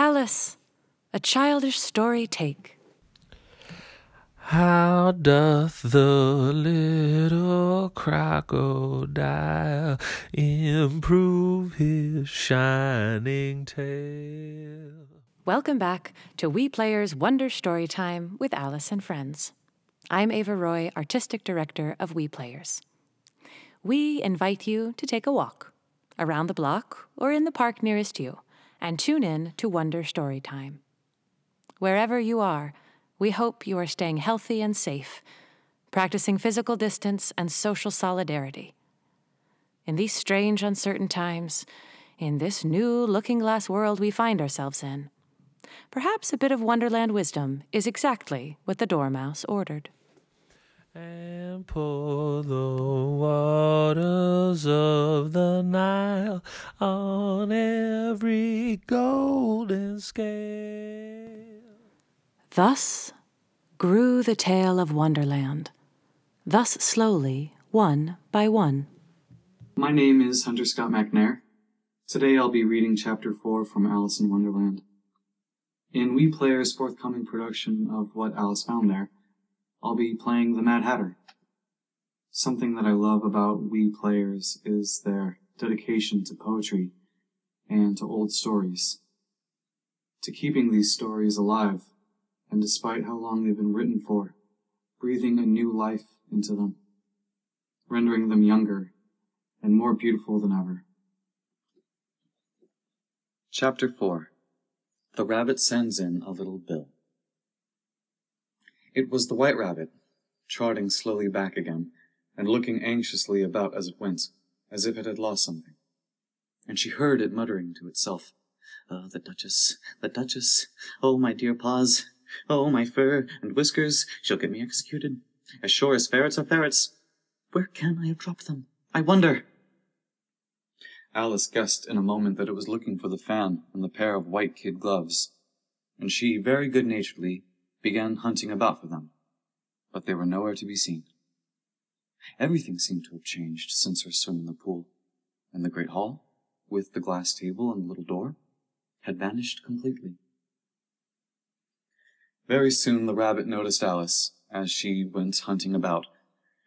Alice, a childish story take. How doth the little crocodile improve his shining tail? Welcome back to We Players Wonder Story Time with Alice and Friends. I'm Ava Roy, Artistic Director of We Players. We invite you to take a walk around the block or in the park nearest you and tune in to Wonder Story Time. Wherever you are, we hope you are staying healthy and safe, practicing physical distance and social solidarity. In these strange, uncertain times, in this new looking glass world we find ourselves in, perhaps a bit of Wonderland wisdom is exactly what the Dormouse ordered. And pour the waters of the Nile on every golden scale. Thus grew the tale of Wonderland, thus slowly, one by one. My name is Hunter Scott McNair. Today I'll be reading Chapter 4 from Alice in Wonderland. In We Players' forthcoming production of What Alice Found There, I'll be playing the Mad Hatter. Something that I love about We Players is their dedication to poetry and to old stories, to keeping these stories alive, and despite how long they've been written for, breathing a new life into them, rendering them younger and more beautiful than ever. Chapter 4 The Rabbit Sends in a Little Bill. It was the White Rabbit, trotting slowly back again, and looking anxiously about as it went, as if it had lost something. And she heard it muttering to itself, Oh, the Duchess, the Duchess, oh, my dear paws, oh, my fur and whiskers, she'll get me executed, as sure as ferrets are ferrets. Where can I have dropped them? I wonder. Alice guessed in a moment that it was looking for the fan and the pair of white kid gloves, and she very good naturedly began hunting about for them, but they were nowhere to be seen. Everything seemed to have changed since her swim in the pool, and the great hall, with the glass table and the little door, had vanished completely. Very soon the rabbit noticed Alice as she went hunting about,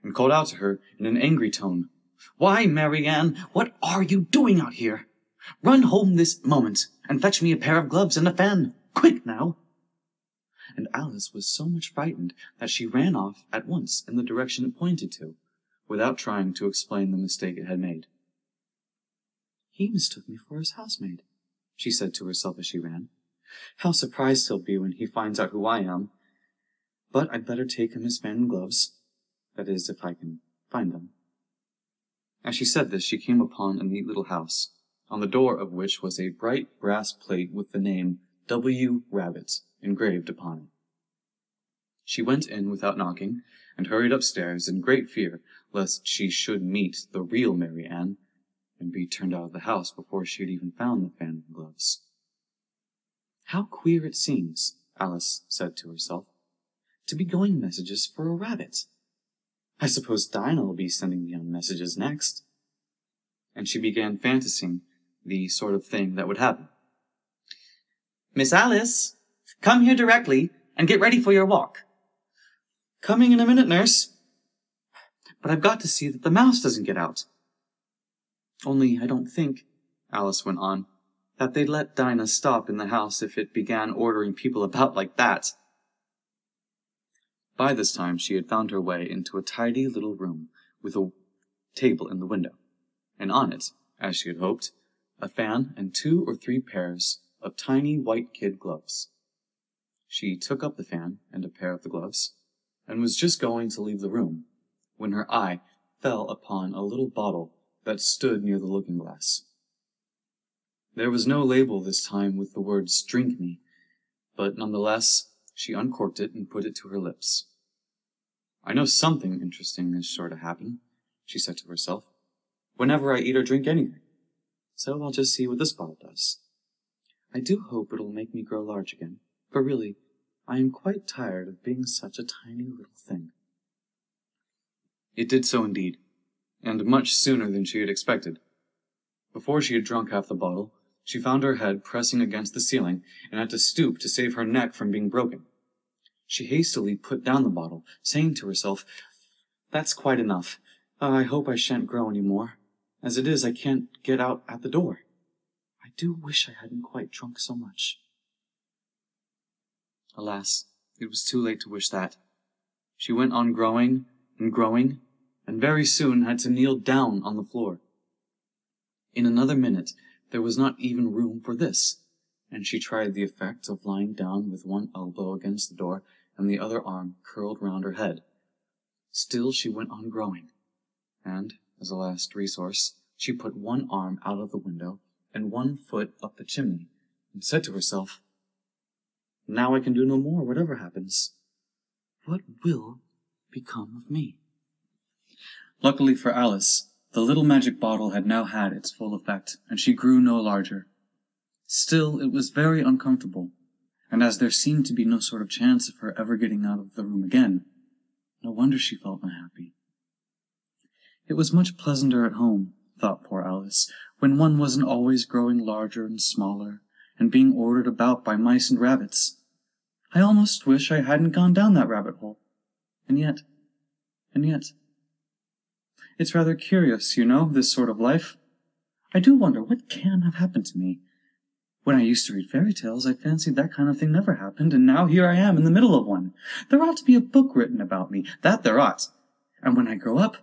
and called out to her in an angry tone, Why, Mary Ann, what are you doing out here? Run home this moment, and fetch me a pair of gloves and a fan. Quick now! And Alice was so much frightened that she ran off at once in the direction it pointed to, without trying to explain the mistake it had made. He mistook me for his housemaid, she said to herself as she ran. How surprised he'll be when he finds out who I am. But I'd better take him his fan and gloves. That is, if I can find them. As she said this, she came upon a neat little house, on the door of which was a bright brass plate with the name W. Rabbits engraved upon it. She went in without knocking, and hurried upstairs in great fear lest she should meet the real Mary Ann, and be turned out of the house before she had even found the fan and gloves. How queer it seems, Alice said to herself, to be going messages for a rabbit. I suppose Dinah will be sending me on messages next. And she began fantasizing the sort of thing that would happen. Miss Alice, come here directly and get ready for your walk. Coming in a minute, nurse. But I've got to see that the mouse doesn't get out. Only I don't think, Alice went on, that they'd let Dinah stop in the house if it began ordering people about like that. By this time she had found her way into a tidy little room with a table in the window, and on it, as she had hoped, a fan and two or three pairs of tiny white kid gloves. She took up the fan and a pair of the gloves, and was just going to leave the room, when her eye fell upon a little bottle that stood near the looking glass. There was no label this time with the words drink me, but nonetheless she uncorked it and put it to her lips. I know something interesting is sure to happen, she said to herself, whenever I eat or drink anything. So I'll just see what this bottle does. I do hope it'll make me grow large again, for really, I am quite tired of being such a tiny little thing. It did so indeed, and much sooner than she had expected. Before she had drunk half the bottle, She found her head pressing against the ceiling and had to stoop to save her neck from being broken. She hastily put down the bottle, saying to herself, That's quite enough. I hope I shan't grow any more. As it is, I can't get out at the door. Do wish I hadn't quite drunk so much. Alas, it was too late to wish that. She went on growing and growing, and very soon had to kneel down on the floor. In another minute, there was not even room for this, and she tried the effect of lying down with one elbow against the door and the other arm curled round her head. Still she went on growing, and, as a last resource, she put one arm out of the window and one foot up the chimney, and said to herself, Now I can do no more, whatever happens. What will become of me? Luckily for Alice, the little magic bottle had now had its full effect, and she grew no larger. Still, it was very uncomfortable, and as there seemed to be no sort of chance of her ever getting out of the room again, no wonder she felt unhappy. It was much pleasanter at home, thought poor Alice, when one wasn't always growing larger and smaller, and being ordered about by mice and rabbits. I almost wish I hadn't gone down that rabbit hole. And yet, and yet, it's rather curious, you know, this sort of life. I do wonder what can have happened to me. When I used to read fairy tales, I fancied that kind of thing never happened, and now here I am in the middle of one. There ought to be a book written about me. That there ought. And when I grow up,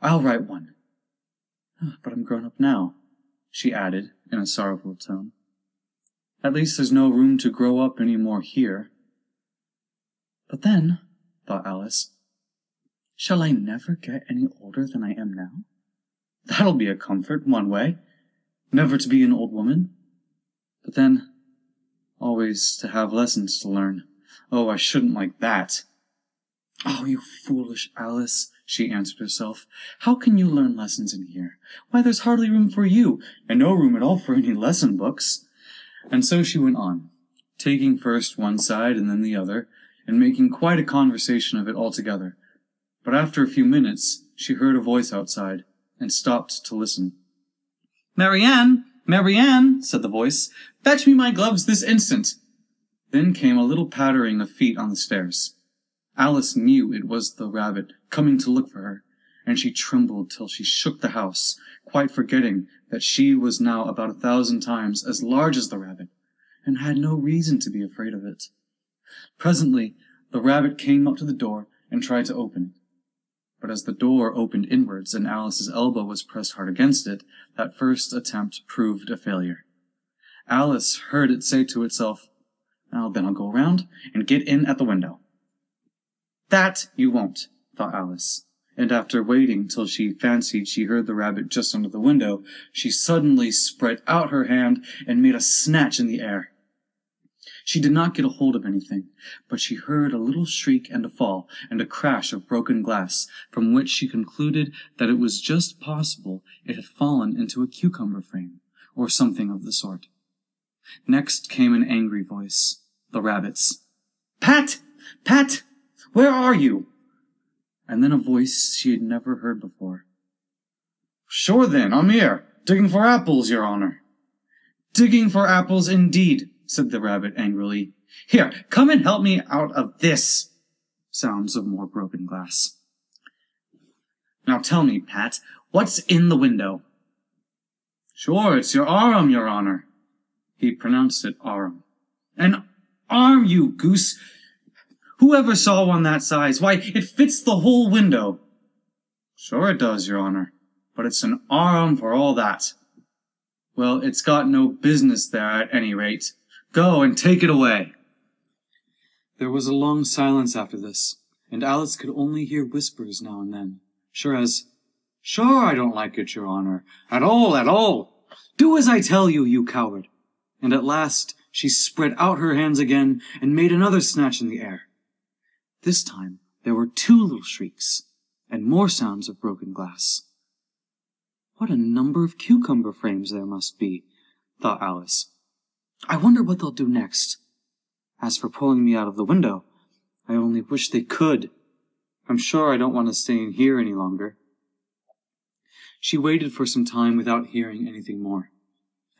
I'll write one. But I'm grown up now, she added in a sorrowful tone. At least there's no room to grow up any more here. But then, thought Alice, Shall I never get any older than I am now? That'll be a comfort, one way. Never to be an old woman. But then, always to have lessons to learn. Oh, I shouldn't like that. Oh, you foolish Alice, she answered herself. How can you learn lessons in here? Why, there's hardly room for you, and no room at all for any lesson books. And so she went on, taking first one side and then the other, and making quite a conversation of it altogether, but after a few minutes she heard a voice outside, and stopped to listen. Mary Ann! Marianne! said the voice. Fetch me my gloves this instant! Then came a little pattering of feet on the stairs. Alice knew it was the rabbit coming to look for her, and she trembled till she shook the house, quite forgetting that she was now about a thousand times as large as the rabbit, and had no reason to be afraid of it. Presently the rabbit came up to the door and tried to open it but as the door opened inwards and Alice's elbow was pressed hard against it, that first attempt proved a failure. Alice heard it say to itself, Well, then I'll go round and get in at the window. That you won't, thought Alice, and after waiting till she fancied she heard the rabbit just under the window, she suddenly spread out her hand and made a snatch in the air. She did not get a hold of anything, but she heard a little shriek and a fall, and a crash of broken glass, from which she concluded that it was just possible it had fallen into a cucumber frame, or something of the sort. Next came an angry voice, the rabbit's. Pat! Pat! Where are you? And then a voice she had never heard before. Sure then, I'm here, digging for apples, your honor. Digging for apples indeed, said the rabbit angrily. Here, come and help me out of this. Sounds of more broken glass. Now tell me, Pat, what's in the window? Sure, it's your arm, your honor. He pronounced it arm. An arm, you goose! Whoever saw one that size? Why, it fits the whole window. Sure it does, your honor, but it's an arm for all that. Well, it's got no business there at any rate. Go and take it away. There was a long silence after this, and Alice could only hear whispers now and then, sure as, Sure I don't like it, your honor, at all, at all. Do as I tell you, you coward. And at last she spread out her hands again and made another snatch in the air. This time there were two little shrieks, and more sounds of broken glass. What a number of cucumber frames there must be, thought Alice, I wonder what they'll do next. As for pulling me out of the window, I only wish they could. I'm sure I don't want to stay in here any longer. She waited for some time without hearing anything more.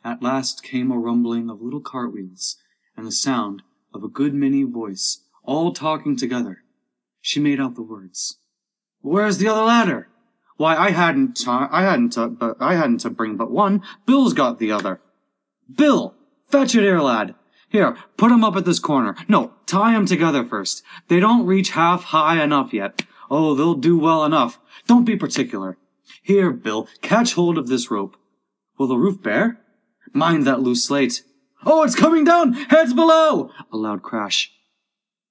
At last came a rumbling of little cartwheels and the sound of a good many voice, all talking together. She made out the words. Where's the other ladder? Why, I hadn't, uh, I hadn't, but I hadn't to bring but one. Bill's got the other. Bill, fetch it here, lad. Here, put 'em up at this corner. No, tie 'em together first. They don't reach half high enough yet. Oh, they'll do well enough. Don't be particular. Here, Bill, catch hold of this rope. Will the roof bear? Mind that loose slate. Oh, it's coming down! Heads below! A loud crash.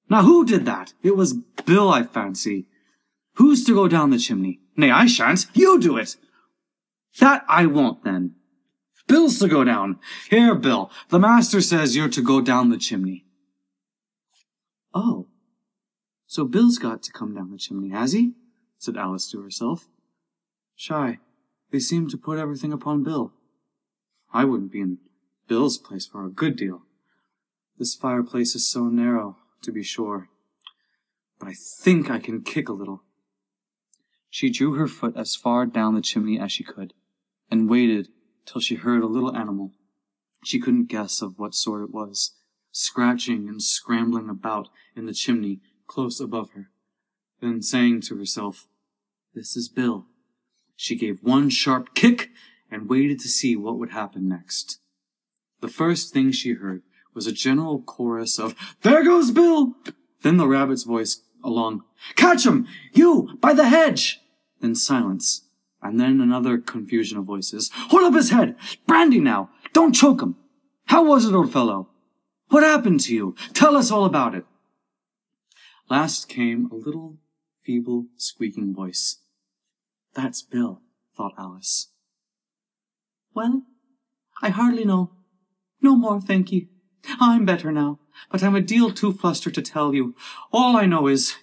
Now who did that? It was Bill, I fancy. Who's to go down the chimney? Nay, I shan't. You do it. That I won't then. Bill's to go down. Here, Bill, the master says you're to go down the chimney. Oh, so Bill's got to come down the chimney, has he? said Alice to herself. Shy, they seem to put everything upon Bill. I wouldn't be in Bill's place for a good deal. This fireplace is so narrow, to be sure, but I think I can kick a little. She drew her foot as far down the chimney as she could, and waited till she heard a little animal, she couldn't guess of what sort it was, scratching and scrambling about in the chimney close above her. Then saying to herself, This is Bill, she gave one sharp kick and waited to see what would happen next. The first thing she heard was a general chorus of, There goes Bill! Then the rabbit's voice along, Catch him! You! By the hedge! Then silence and then another confusion of voices. Hold up his head! Brandy now! Don't choke him! How was it, old fellow? What happened to you? Tell us all about it. Last came a little, feeble, squeaking voice. That's Bill, thought Alice. Well, I hardly know. No more, thank ye. I'm better now, but I'm a deal too flustered to tell you. All I know is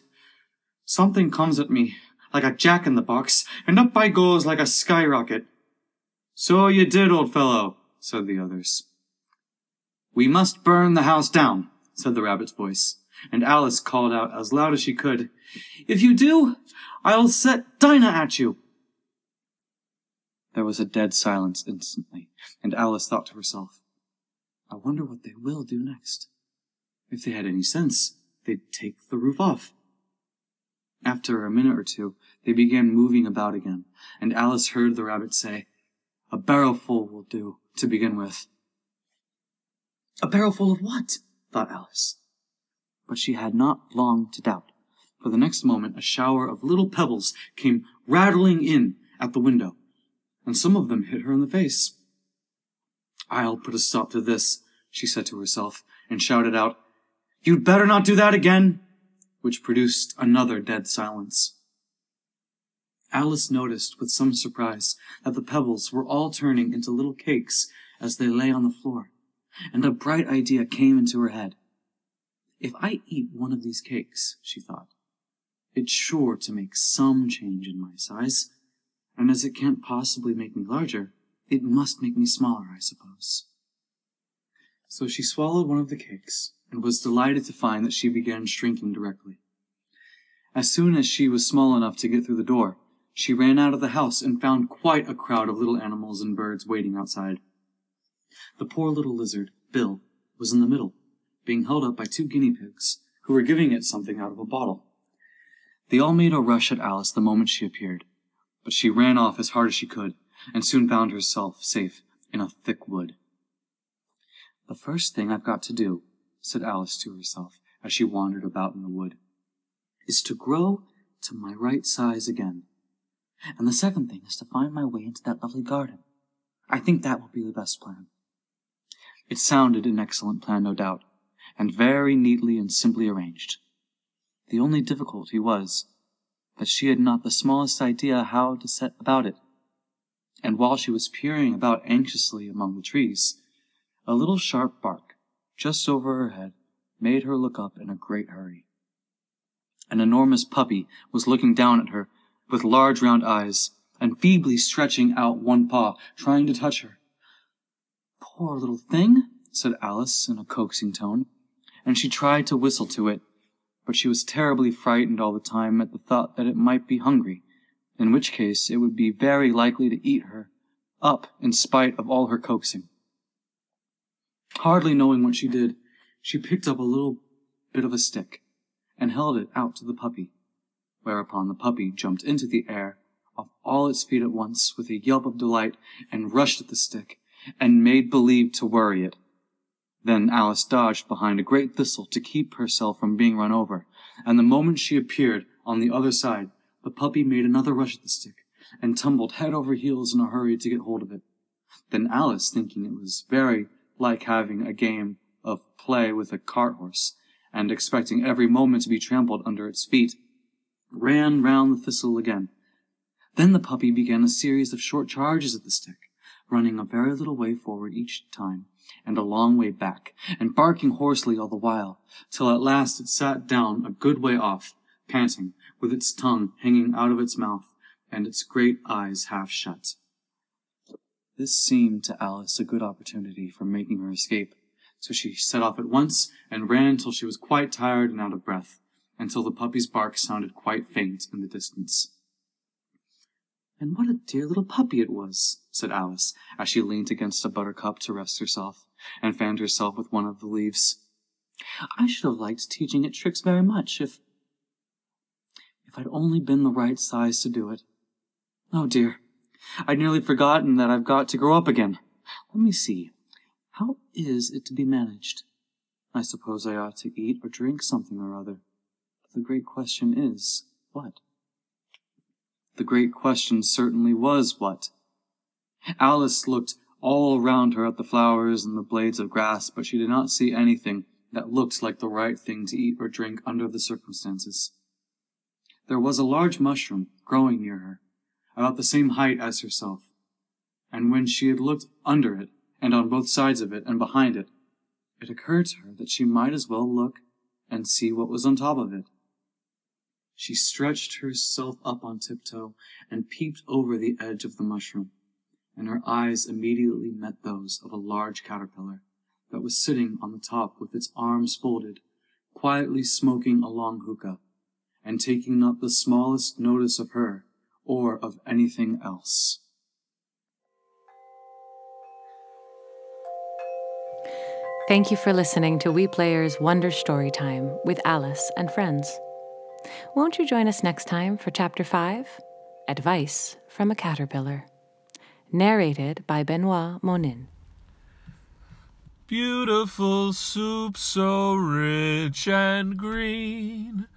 something comes at me like a jack in the box, and up I goes like a skyrocket. So you did, old fellow, said the others. We must burn the house down, said the rabbit's voice, and Alice called out as loud as she could, If you do, I'll set Dinah at you. There was a dead silence instantly, and Alice thought to herself, I wonder what they will do next. If they had any sense, they'd take the roof off. After a minute or two, they began moving about again, and Alice heard the rabbit say, A barrowful will do, to begin with. A barrowful of what? thought Alice. But she had not long to doubt, for the next moment a shower of little pebbles came rattling in at the window, and some of them hit her in the face. I'll put a stop to this, she said to herself, and shouted out, You'd better not do that again which produced another dead silence. Alice noticed with some surprise that the pebbles were all turning into little cakes as they lay on the floor, and a bright idea came into her head. If I eat one of these cakes, she thought, it's sure to make some change in my size, and as it can't possibly make me larger, it must make me smaller, I suppose. So she swallowed one of the cakes and was delighted to find that she began shrinking directly. As soon as she was small enough to get through the door, she ran out of the house and found quite a crowd of little animals and birds waiting outside. The poor little lizard, Bill, was in the middle, being held up by two guinea pigs, who were giving it something out of a bottle. They all made a rush at Alice the moment she appeared, but she ran off as hard as she could, and soon found herself safe in a thick wood. The first thing I've got to do said Alice to herself as she wandered about in the wood, is to grow to my right size again. And the second thing is to find my way into that lovely garden. I think that will be the best plan. It sounded an excellent plan, no doubt, and very neatly and simply arranged. The only difficulty was that she had not the smallest idea how to set about it. And while she was peering about anxiously among the trees, a little sharp bark just over her head made her look up in a great hurry. An enormous puppy was looking down at her with large round eyes and feebly stretching out one paw, trying to touch her. Poor little thing, said Alice in a coaxing tone, and she tried to whistle to it, but she was terribly frightened all the time at the thought that it might be hungry, in which case it would be very likely to eat her up in spite of all her coaxing. Hardly knowing what she did, she picked up a little bit of a stick and held it out to the puppy, whereupon the puppy jumped into the air off all its feet at once with a yelp of delight and rushed at the stick and made believe to worry it. Then Alice dodged behind a great thistle to keep herself from being run over, and the moment she appeared on the other side, the puppy made another rush at the stick and tumbled head over heels in a hurry to get hold of it. Then Alice, thinking it was very like having a game of play with a cart horse, and expecting every moment to be trampled under its feet, ran round the thistle again. Then the puppy began a series of short charges at the stick, running a very little way forward each time, and a long way back, and barking hoarsely all the while, till at last it sat down a good way off, panting, with its tongue hanging out of its mouth, and its great eyes half shut. This seemed to Alice a good opportunity for making her escape, so she set off at once and ran till she was quite tired and out of breath, until the puppy's bark sounded quite faint in the distance. And what a dear little puppy it was, said Alice, as she leaned against a buttercup to rest herself, and fanned herself with one of the leaves. I should have liked teaching it tricks very much, if if I'd only been the right size to do it. Oh dear, I'd nearly forgotten that I've got to grow up again. Let me see. How is it to be managed? I suppose I ought to eat or drink something or other. But the great question is, what? The great question certainly was what. Alice looked all around her at the flowers and the blades of grass, but she did not see anything that looked like the right thing to eat or drink under the circumstances. There was a large mushroom growing near her, about the same height as herself, and when she had looked under it, and on both sides of it, and behind it, it occurred to her that she might as well look and see what was on top of it. She stretched herself up on tiptoe and peeped over the edge of the mushroom, and her eyes immediately met those of a large caterpillar that was sitting on the top with its arms folded, quietly smoking a long hookah, and taking not the smallest notice of her or of anything else. Thank you for listening to We Players Wonder Story Time with Alice and friends. Won't you join us next time for Chapter 5 Advice from a Caterpillar? Narrated by Benoit Monin. Beautiful soup so rich and green,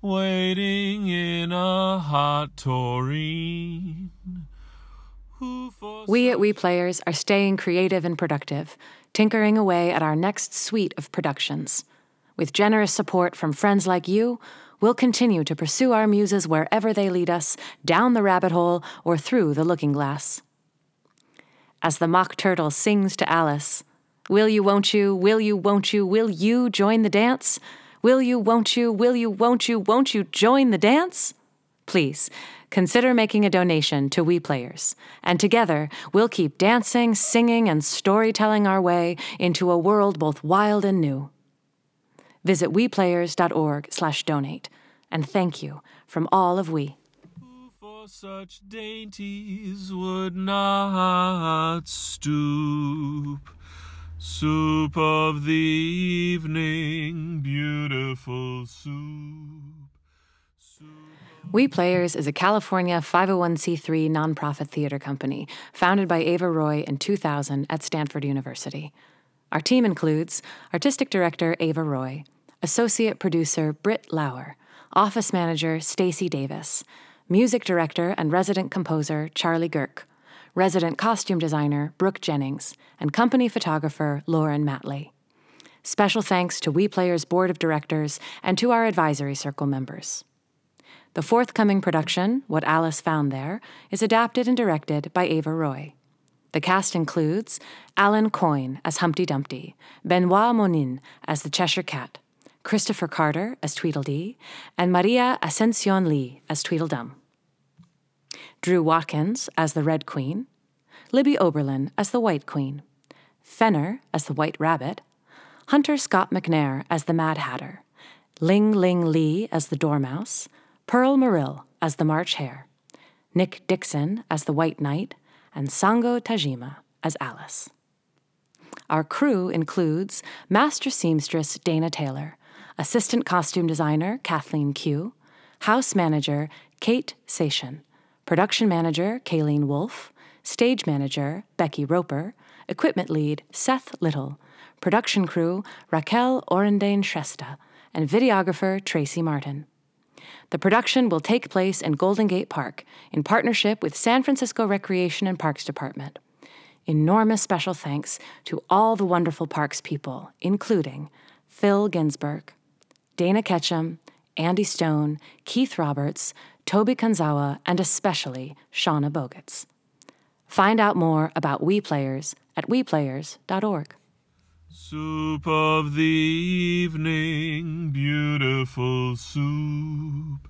waiting in a hot for We at We Players are staying creative and productive, tinkering away at our next suite of productions. With generous support from friends like you, we'll continue to pursue our muses wherever they lead us, down the rabbit hole or through the looking glass. As the mock turtle sings to Alice, Will you, won't you, will you, won't you, will you join the dance? Will you, won't you, will you, won't you, won't you join the dance? Please consider making a donation to We Players, and together we'll keep dancing, singing, and storytelling our way into a world both wild and new. Visit weplayers.org/donate, and thank you from all of we. Who for such dainties would not stoop? Soup of the evening, beautiful soup. We Players is a California 501c3 nonprofit theater company founded by Ava Roy in 2000 at Stanford University. Our team includes Artistic Director Ava Roy, Associate Producer Britt Lauer, Office Manager Stacy Davis, Music Director and Resident Composer Charlie Girk, Resident Costume Designer Brooke Jennings, and Company Photographer Lauren Matley. Special thanks to We Players Board of Directors and to our Advisory Circle members. The forthcoming production, What Alice Found There, is adapted and directed by Ava Roy. The cast includes Alan Coyne as Humpty Dumpty, Benoit Monin as the Cheshire Cat, Christopher Carter as Tweedledee, and Maria Ascension Lee as Tweedledum. Drew Watkins as the Red Queen, Libby Oberlin as the White Queen, Fenner as the White Rabbit, Hunter Scott McNair as the Mad Hatter, Ling Ling Lee as the Dormouse, Pearl Marill as the March Hare, Nick Dixon as the White Knight, and Sango Tajima as Alice. Our crew includes Master Seamstress Dana Taylor, Assistant Costume Designer Kathleen Q, House Manager Kate Sation, Production Manager Kayleen Wolf, Stage Manager Becky Roper, Equipment Lead Seth Little, Production Crew Raquel Orendane Shrestha, and Videographer Tracy Martin. The production will take place in Golden Gate Park in partnership with San Francisco Recreation and Parks Department. Enormous special thanks to all the wonderful parks people, including Phil Ginsburg, Dana Ketcham, Andy Stone, Keith Roberts, Toby Kanzawa, and especially Shauna Bogutz. Find out more about We Players at weplayers.org. Soup of the evening, beautiful soup.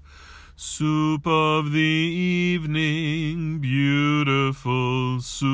Soup of the evening, beautiful soup.